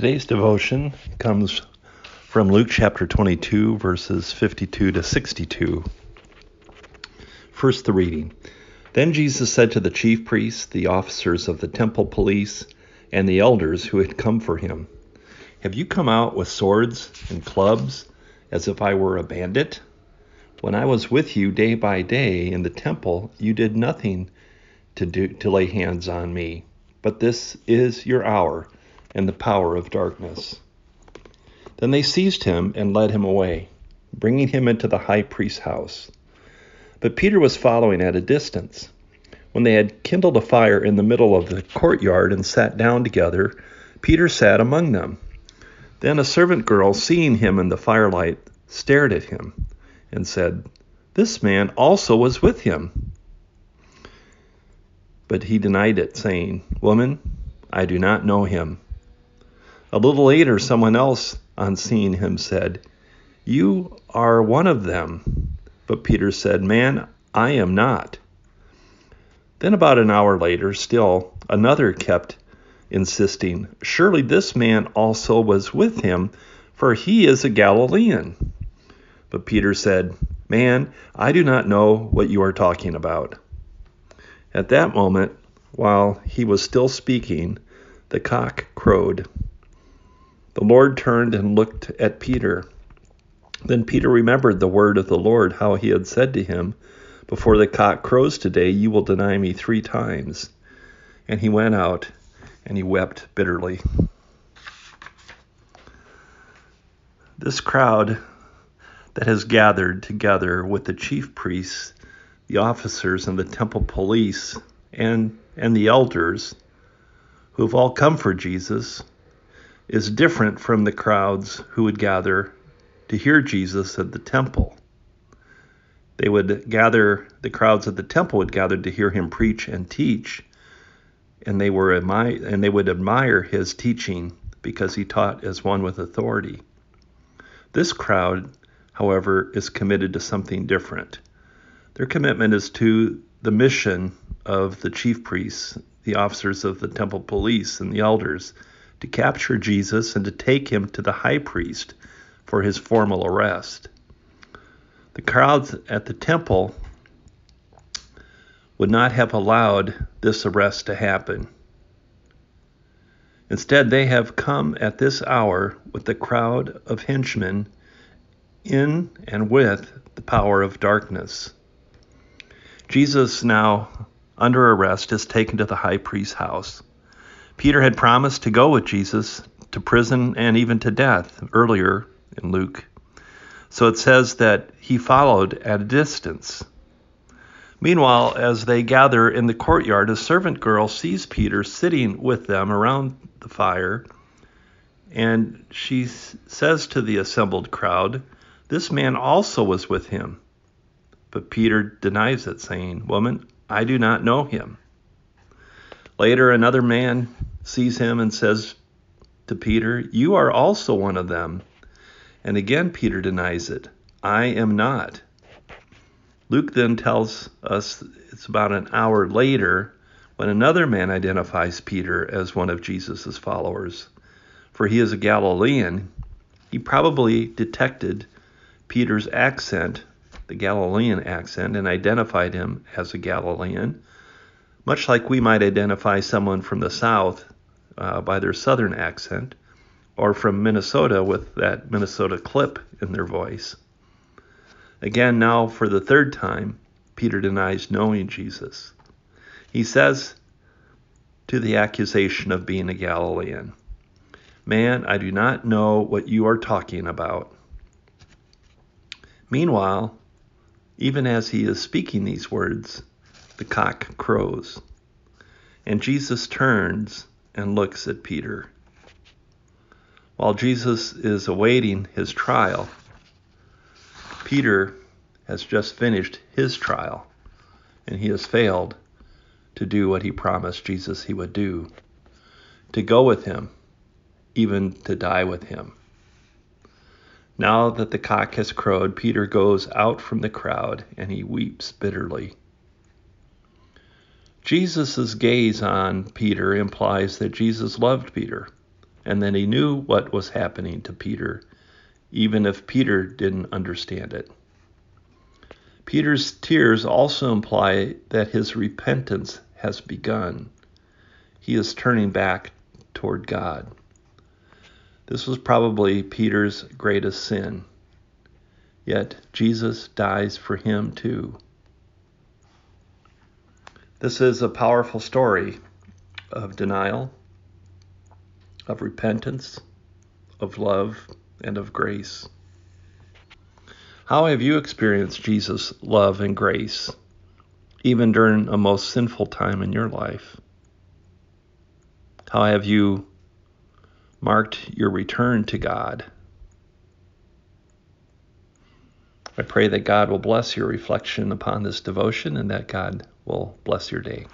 Today's devotion comes from Luke chapter 22, verses 52 to 62. First, the reading. Then Jesus said to the chief priests, the officers of the temple police, and the elders who had come for him, Have you come out with swords and clubs as if I were a bandit? When I was with you day by day in the temple, you did nothing to, do, to lay hands on me. But this is your hour and the power of darkness. Then they seized him and led him away, bringing him into the high priest's house. But Peter was following at a distance. When they had kindled a fire in the middle of the courtyard and sat down together, Peter sat among them. Then a servant girl, seeing him in the firelight, stared at him and said, This man also was with him. But he denied it, saying, Woman, I do not know him. A little later, someone else, on seeing him, said, You are one of them. But Peter said, Man, I am not. Then, about an hour later, still another kept insisting, Surely this man also was with him, for he is a Galilean. But Peter said, Man, I do not know what you are talking about. At that moment, while he was still speaking, the cock crowed. The Lord turned and looked at Peter. Then Peter remembered the word of the Lord, how he had said to him, Before the cock crows today, you will deny me three times. And he went out and he wept bitterly. This crowd that has gathered together with the chief priests, the officers, and the temple police, and, and the elders, who have all come for Jesus, is different from the crowds who would gather to hear Jesus at the temple. They would gather, the crowds at the temple would gather to hear him preach and teach, and they were and they would admire his teaching because he taught as one with authority. This crowd, however, is committed to something different. Their commitment is to the mission of the chief priests, the officers of the temple police, and the elders to capture Jesus and to take him to the high priest for his formal arrest. The crowds at the temple would not have allowed this arrest to happen. Instead, they have come at this hour with the crowd of henchmen in and with the power of darkness. Jesus, now under arrest, is taken to the high priest's house. Peter had promised to go with Jesus to prison and even to death earlier in Luke. So it says that he followed at a distance. Meanwhile, as they gather in the courtyard, a servant girl sees Peter sitting with them around the fire, and she says to the assembled crowd, This man also was with him. But Peter denies it, saying, Woman, I do not know him. Later, another man sees him and says to Peter, You are also one of them. And again, Peter denies it. I am not. Luke then tells us it's about an hour later when another man identifies Peter as one of Jesus' followers. For he is a Galilean, he probably detected Peter's accent, the Galilean accent, and identified him as a Galilean, much like we might identify someone from the South uh, by their southern accent, or from Minnesota with that Minnesota clip in their voice. Again, now for the third time, Peter denies knowing Jesus. He says to the accusation of being a Galilean, Man, I do not know what you are talking about. Meanwhile, even as he is speaking these words, the cock crows. And Jesus turns and looks at Peter. While Jesus is awaiting his trial, Peter has just finished his trial and he has failed to do what he promised Jesus he would do to go with him, even to die with him. Now that the cock has crowed, Peter goes out from the crowd and he weeps bitterly. Jesus' gaze on Peter implies that Jesus loved Peter, and that he knew what was happening to Peter, even if Peter didn't understand it. Peter's tears also imply that his repentance has begun. He is turning back toward God. This was probably Peter's greatest sin. Yet Jesus dies for him too. This is a powerful story of denial, of repentance, of love, and of grace. How have you experienced Jesus' love and grace, even during a most sinful time in your life? How have you marked your return to God? I pray that God will bless your reflection upon this devotion and that God will bless your day.